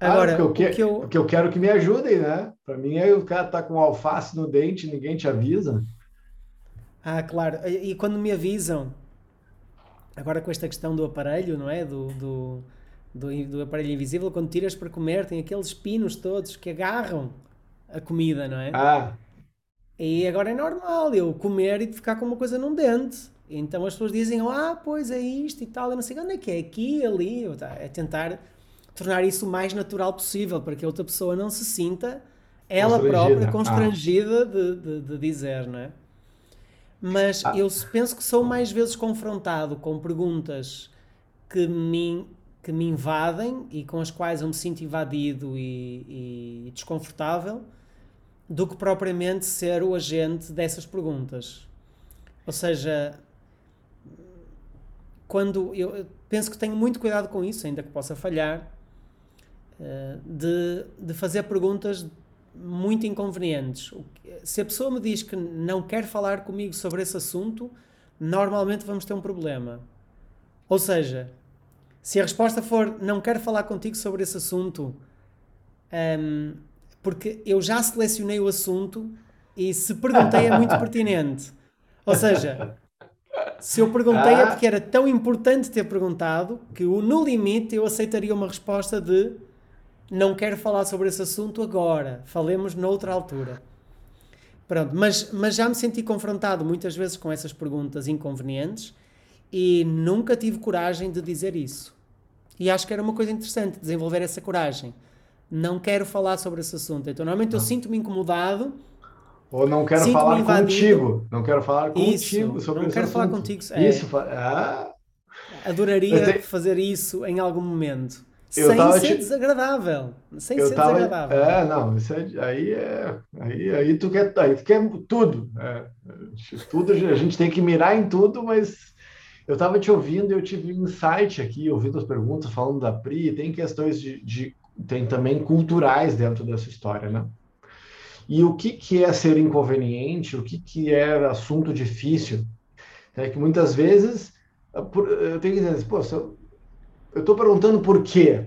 Speaker 1: Agora, ah, porque, eu, que eu... porque eu quero que me ajudem, né? Para mim, aí o cara tá com alface no dente ninguém te avisa.
Speaker 2: Ah, claro. E, e, quando me avisam, agora com esta questão do aparelho, não é? Do, do, do, do aparelho invisível, quando tiras para comer, tem aqueles pinos todos que agarram a comida, não é?
Speaker 1: Ah.
Speaker 2: E agora é normal eu comer e ficar com uma coisa num dente. Então as pessoas dizem, ah, pois é isto e tal, eu não sei onde é que é, aqui, ali, é tentar tornar isso o mais natural possível, para que a outra pessoa não se sinta ela própria constrangida ah. de, de, de, dizer, não é? Mas ah. eu penso que sou mais vezes confrontado com perguntas que me, que me invadem e com as quais eu me sinto invadido e, e desconfortável, do que propriamente ser o agente dessas perguntas. Ou seja, quando eu penso que tenho muito cuidado com isso, ainda que possa falhar, eh, de, de fazer perguntas muito inconvenientes. Se a pessoa me diz que não quer falar comigo sobre esse assunto, normalmente vamos ter um problema. Ou seja, se a resposta for não quero falar contigo sobre esse assunto, um, ehm, porque eu já selecionei o assunto e se perguntei é muito *laughs* pertinente. Ou seja, se eu perguntei é ah. é porque era tão importante ter perguntado que no limite eu aceitaria uma resposta de não quero falar sobre esse assunto agora, falemos noutra altura. Pronto, mas, mas já me senti confrontado muitas vezes com essas perguntas inconvenientes e nunca tive coragem de dizer isso. E acho que era uma coisa interessante desenvolver essa coragem. Não quero falar sobre esse assunto. Então, normalmente eu sinto-me incomodado
Speaker 1: ou não quero falar contigo. Não quero falar contigo
Speaker 2: isso,
Speaker 1: sobre
Speaker 2: Não quero
Speaker 1: assunto.
Speaker 2: falar contigo. É,
Speaker 1: isso. Ah.
Speaker 2: Adoraria fazer isso em algum momento. Eu sem ser te... desagradável. Sem eu ser tava... desagradável.
Speaker 1: É, não, isso é, aí é. Aí, aí tu quer, aí tu quer tudo. É, tudo. A gente tem que mirar em tudo, mas eu estava te ouvindo e eu tive um insight aqui, ouvindo as perguntas, falando da PRI, tem questões de, de. tem também culturais dentro dessa história, né? E o que, que é ser inconveniente, o que, que é assunto difícil. É que muitas vezes eu tenho que dizer, pô, eu estou perguntando por quê.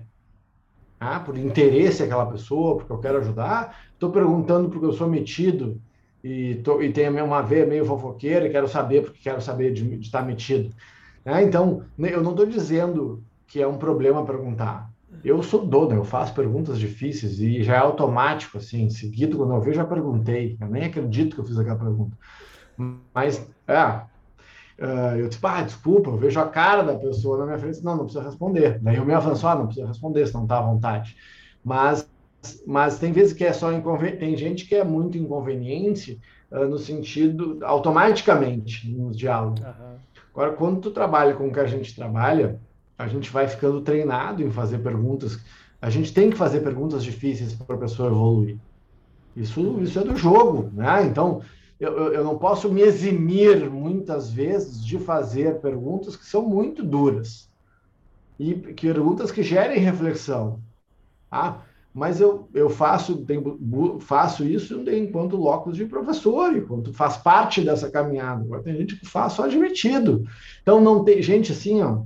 Speaker 1: Ah, por interesse aquela pessoa, porque eu quero ajudar. Estou perguntando porque eu sou metido e, tô, e tenho uma veia meio fofoqueira e quero saber porque quero saber de, estar metido. É, então, eu não estou dizendo que é um problema perguntar. Eu sou dono, eu faço perguntas difíceis e já é automático, assim, seguido, quando eu vejo, já perguntei. Eu nem acredito que eu fiz aquela pergunta. Mas, é, uh, eu disse, ah, desculpa, eu vejo a cara da pessoa na minha frente, não, não precisa responder. Daí eu me avanço, ah, não precisa responder, se não está à vontade. Mas, mas tem vezes que é só inconveniente, tem gente que é muito inconveniente uh, no sentido, automaticamente, nos diálogos. Uhum. Agora, quando tu trabalha com o que a gente trabalha, a gente vai ficando treinado em fazer perguntas. A gente tem que fazer perguntas difíceis para a pessoa evoluir. Isso, isso é do jogo, né? Então, eu, eu não posso me eximir muitas vezes de fazer perguntas que são muito duras e perguntas que gerem reflexão. Ah, mas eu, eu faço, tenho, faço isso enquanto locus de professor, enquanto faz parte dessa caminhada. Agora tem gente que faz só admitido. Então não tem gente assim, ó,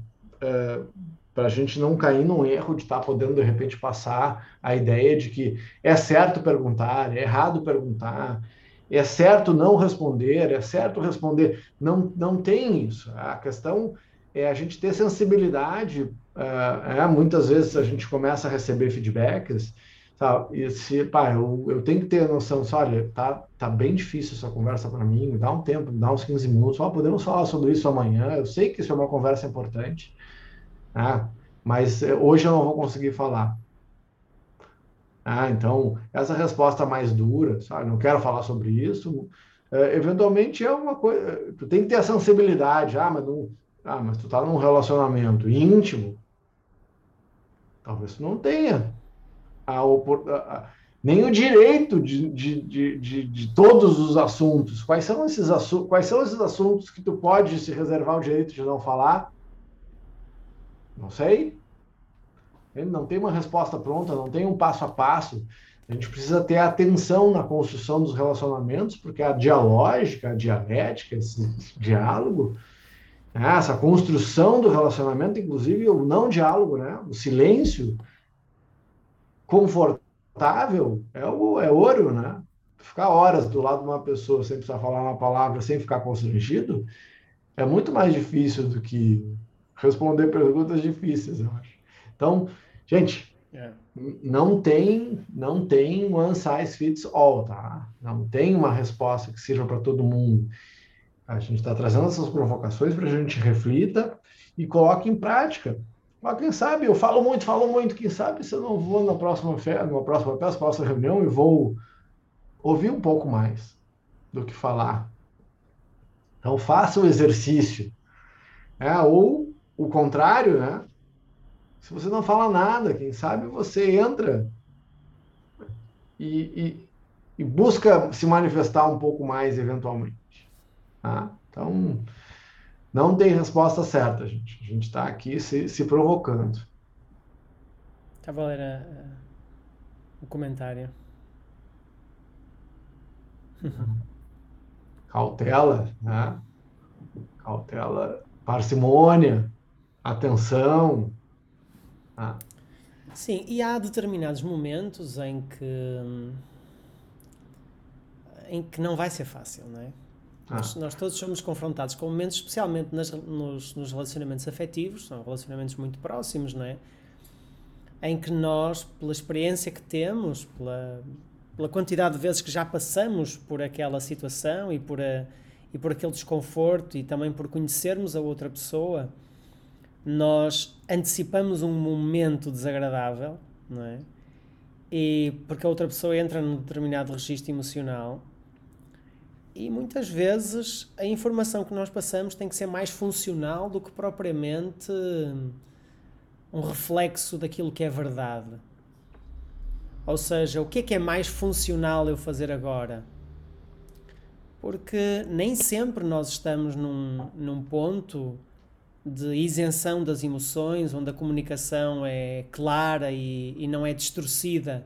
Speaker 1: para a gente não cair num erro de estar tá podendo de repente passar a ideia de que é certo perguntar, é errado perguntar, é certo não responder, é certo responder. Não, não tem isso. A questão é a gente ter sensibilidade. É, é, muitas vezes a gente começa a receber feedbacks, sabe? E se, pá, eu, eu tenho que ter a noção, só, olha, tá, tá bem difícil essa conversa para mim, me dá um tempo, me dá uns 15 minutos, só podemos falar sobre isso amanhã. Eu sei que isso é uma conversa importante, né? mas é, hoje eu não vou conseguir falar. Ah, então, essa resposta mais dura, sabe? Não quero falar sobre isso. É, eventualmente é uma coisa. Tu tem que ter a sensibilidade. Ah, mas não, ah, mas tu tá num relacionamento íntimo, talvez tu não tenha a, nem o direito de, de, de, de, de todos os assuntos. Quais são, esses assu quais são esses assuntos que tu pode se reservar o direito de não falar? Não sei. Ele não tem uma resposta pronta, não tem um passo a passo. A gente precisa ter atenção na construção dos relacionamentos, porque a dialógica, a dialética, esse diálogo, né? Essa construção do relacionamento, inclusive o não diálogo, né? o silêncio confortável é, o, é ouro, né? Ficar horas do lado de uma pessoa sem precisar falar uma palavra, sem ficar constrangido, é muito mais difícil do que responder perguntas difíceis, eu acho. Então, gente, é. não tem não tem one size fits all, tá? Não tem uma resposta que sirva para todo mundo. A gente está trazendo essas provocações para a gente reflita e coloque em prática. Mas quem sabe, eu falo muito, falo muito, quem sabe se eu não vou na próxima festa, numa próxima festa, próxima reunião e vou ouvir um pouco mais do que falar. Então faça o exercício. É, ou o contrário, né? Se você não fala nada, quem sabe você entra e, e, e busca se manifestar um pouco mais eventualmente. Tá? Então, não tem resposta certa, gente. A gente está aqui se, se provocando.
Speaker 2: Estava a ler a, o comentário.
Speaker 1: Cautela, né? Cautela, parcimônia, atenção.
Speaker 2: Tá? Sim, e há determinados momentos em que em que não vai ser fácil, não é? Ah. Nós, nós, todos somos confrontados com momentos, especialmente nas, nos, nos, relacionamentos afetivos, são relacionamentos muito próximos, não é? Em que nós, pela experiência que temos, pela, pela quantidade de vezes que já passamos por aquela situação e por, a, e por aquele desconforto e também por conhecermos a outra pessoa, nós antecipamos um momento desagradável, não é? E porque a outra pessoa entra num determinado registro emocional e muitas vezes a informação que nós passamos tem que ser mais funcional do que propriamente um reflexo daquilo que é verdade. Ou seja, o que é que é mais funcional eu fazer agora? Porque nem sempre nós estamos num, num ponto de isenção das emoções, onde a comunicação é clara e, e não é distorcida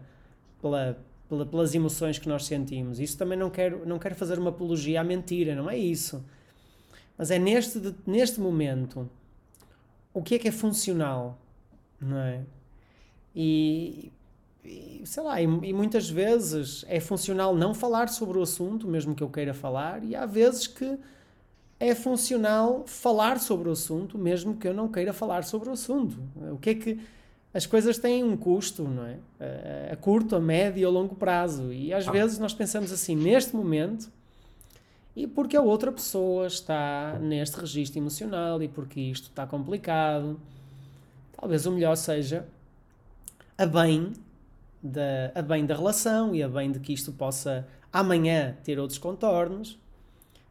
Speaker 2: pela, pelas emoções que nós sentimos. Isso também não quero, não quero fazer uma apologia à mentira, não é isso. Mas é neste, neste momento o que é que é funcional, não é? E, e sei lá, e, e, muitas vezes é funcional não falar sobre o assunto, mesmo que eu queira falar, e há vezes que é funcional falar sobre o assunto, mesmo que eu não queira falar sobre o assunto. O que é que as coisas têm um custo, não é? A, curto, a médio e a longo prazo. E às ah. vezes nós pensamos assim, neste momento, e porque a outra pessoa está neste registro emocional e porque isto está complicado, talvez o melhor seja a bem da, a bem da relação e a bem de que isto possa amanhã ter outros contornos,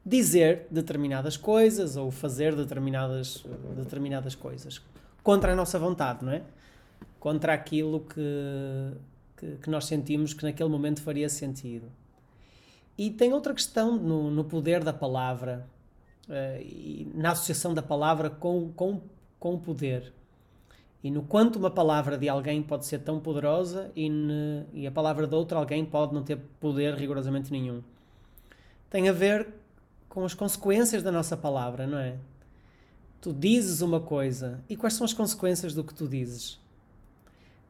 Speaker 2: dizer determinadas coisas ou fazer determinadas, determinadas coisas contra a nossa vontade, não é? contra aquilo que, que, que, nós sentimos que naquele momento faria sentido. E tem outra questão no, no poder da palavra uh, e na associação da palavra com, com, com o poder. e no quanto uma palavra de alguém pode ser tão poderosa e, ne, e a palavra de outro alguém pode não ter poder rigorosamente nenhum. Tem a ver com as consequências da nossa palavra, não é? Tu dizes uma coisa e quais são as consequências do que tu dizes?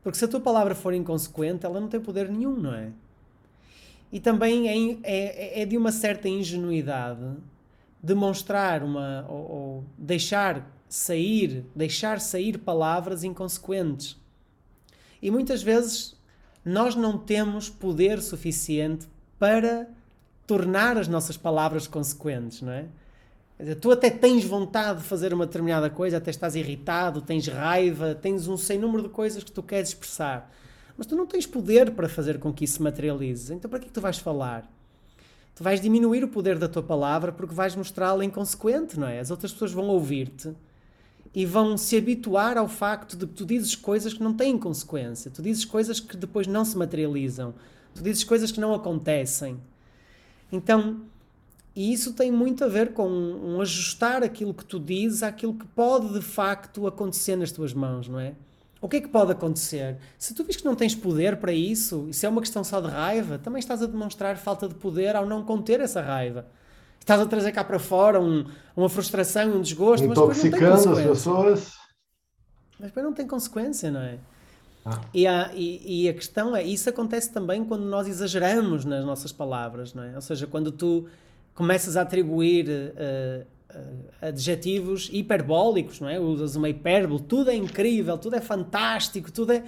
Speaker 2: Porque se a tua palavra for inconsequente, ela não tem poder nenhum, não é? E também é, é, é de uma certa ingenuidade demonstrar uma ou, ou deixar sair, deixar sair palavras inconsequentes. E muitas vezes nós não temos poder suficiente para tornar as nossas palavras consequentes, não é? Tu até tens vontade de fazer uma determinada coisa, até estás irritado, tens raiva, tens um sem número de coisas que tu queres expressar. Mas tu não tens poder para fazer com que isso se materialize. Então para que, é que tu vais falar? Tu vais diminuir o poder da tua palavra porque vais mostrá-la inconsequente, não é? As outras pessoas vão ouvir-te e vão se habituar ao facto de que tu dizes coisas que não têm consequência, tu dizes coisas que depois não se materializam, tu dizes coisas que não acontecem. Então, e isso tem muito a ver com um ajustar aquilo que tu dizes àquilo que pode de facto acontecer nas tuas mãos, não é? O que é que pode acontecer? Se tu vês que não tens poder para isso, e se é uma questão só de raiva, também estás a demonstrar falta de poder ao não conter essa raiva estás a trazer cá para fora um, uma frustração, um desgosto,
Speaker 1: Intoxicando as pessoas.
Speaker 2: Mas depois não tem consequência, não é? Ah. E, a, e, e, a questão é, isso acontece também quando nós exageramos nas nossas palavras, não é? Ou seja, quando tu começas a atribuir uh, uh, adjetivos hiperbólicos, não é? Usas uma hipérbole, tudo é incrível, tudo é fantástico, tudo é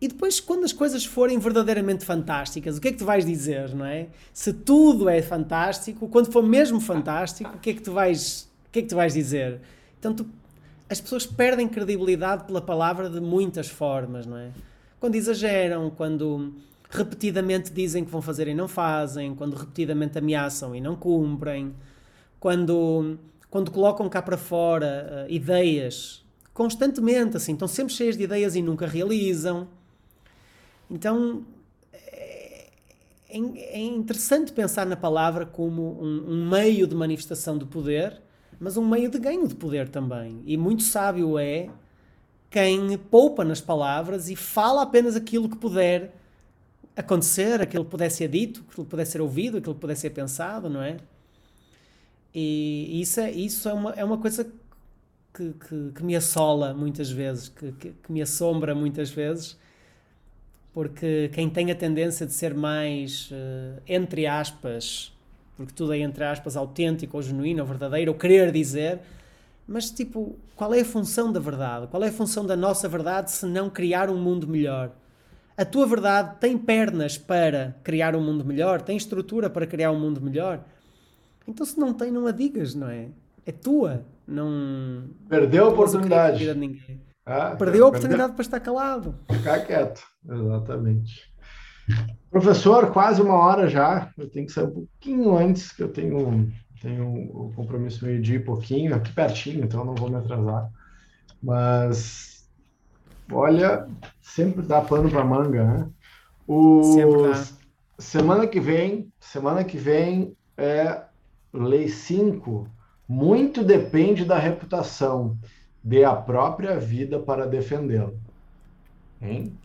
Speaker 2: e depois, quando as coisas forem verdadeiramente fantásticas, o que é que tu vais dizer, não é? Se tudo é fantástico, quando for mesmo fantástico, o que é que tu vais, o que é que tu vais dizer? Então, tu, as pessoas perdem credibilidade pela palavra de muitas formas, não é? Quando exageram, quando repetidamente dizem que vão fazer e não fazem, quando repetidamente ameaçam e não cumprem, quando, quando colocam cá para fora uh, ideias constantemente, assim, estão sempre cheias de ideias e nunca realizam. Então é, é interessante pensar na palavra como um, um, meio de manifestação de poder, mas um meio de ganho de poder também. E muito sábio é quem poupa nas palavras e fala apenas aquilo que puder acontecer, aquilo que puder ser dito, aquilo que puder ser ouvido, aquilo que puder ser pensado, não é? E isso é, isso é, uma, é uma coisa que, que, que me assola muitas vezes, que, que, que me assombra muitas vezes porque quem tem a tendência de ser mais, uh, entre aspas, porque tudo é entre aspas, autêntico ou genuíno ou verdadeiro, ou querer dizer, mas tipo, qual é a função da verdade? Qual é a função da nossa verdade se não criar um mundo melhor? A tua verdade tem pernas para criar um mundo melhor? Tem estrutura para criar um mundo melhor? Então, se não tem, não a digas, não é? É tua. Não.
Speaker 1: Perdeu a oportunidade.
Speaker 2: Ah, Perdeu a oportunidade para estar calado.
Speaker 1: Ficar quieto, exatamente. Professor, quase uma hora já. Eu tenho que sair um pouquinho antes, que eu tenho, tenho o um compromisso meio-dia e pouquinho, aqui pertinho, então não vou me atrasar. Mas, olha, sempre dá pano para manga, né? O... Sempre dá. Semana que vem, semana que vem é Lei 5. Muito depende da reputação dê a própria vida para defendê-lo. Hein?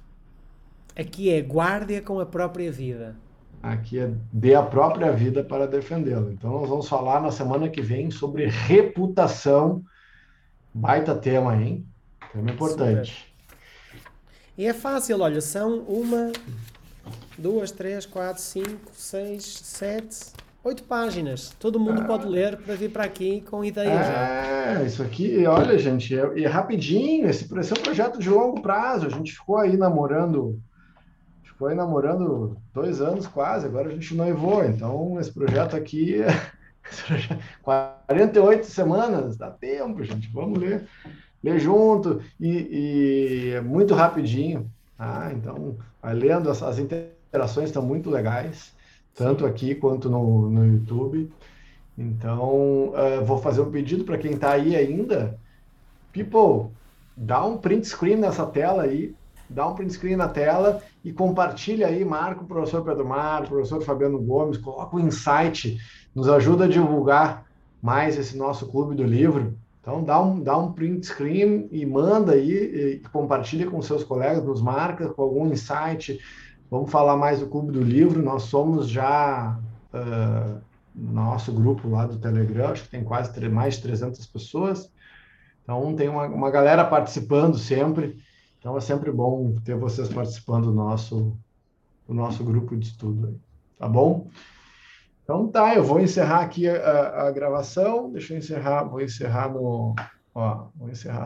Speaker 2: Aqui é guarde com a própria vida.
Speaker 1: Aqui é dê a própria vida para defendê-lo. Então nós vamos falar na semana que vem sobre reputação. Baita tema, hein? Tema importante. Super.
Speaker 2: E é fácil, olha, são uma, duas, três, quatro, cinco, seis, sete, Oito páginas. Todo mundo ah. pode ler para vir para aqui com ideias é,
Speaker 1: já. isso aqui, olha, gente, é, é, rapidinho. Esse, esse é um projeto de longo prazo. A gente ficou aí namorando, aí namorando dois anos quase. Agora a gente noivou. Então, esse projeto aqui é *laughs* 48 semanas. Dá tempo, gente. Vamos ler, ler junto e, e é muito rapidinho. Tá? Então, vai lendo, as, as interações estão muito legais tanto aqui quanto no, no YouTube. Então, uh, vou fazer um pedido para quem está aí ainda. People, dá um print screen nessa tela aí, dá um print screen na tela e compartilha aí, marca o professor Pedro Mar, o professor Fabiano Gomes, coloca o insight, nos ajuda a divulgar mais esse nosso clube do livro. Então dá um, dá um print screen e manda aí, e compartilha com seus colegas, nos marca com algum insight. Vamos falar mais do Clube do Livro. Nós somos já uh, nosso grupo lá do Telegram, acho que tem quase mais de 300 pessoas. Então tem uma, uma galera participando sempre. Então é sempre bom ter vocês participando do nosso, do nosso grupo de estudo. Aí, tá bom? Então tá, eu vou encerrar aqui a, a, gravação. Deixa eu encerrar, vou encerrar no. Ó, vou encerrar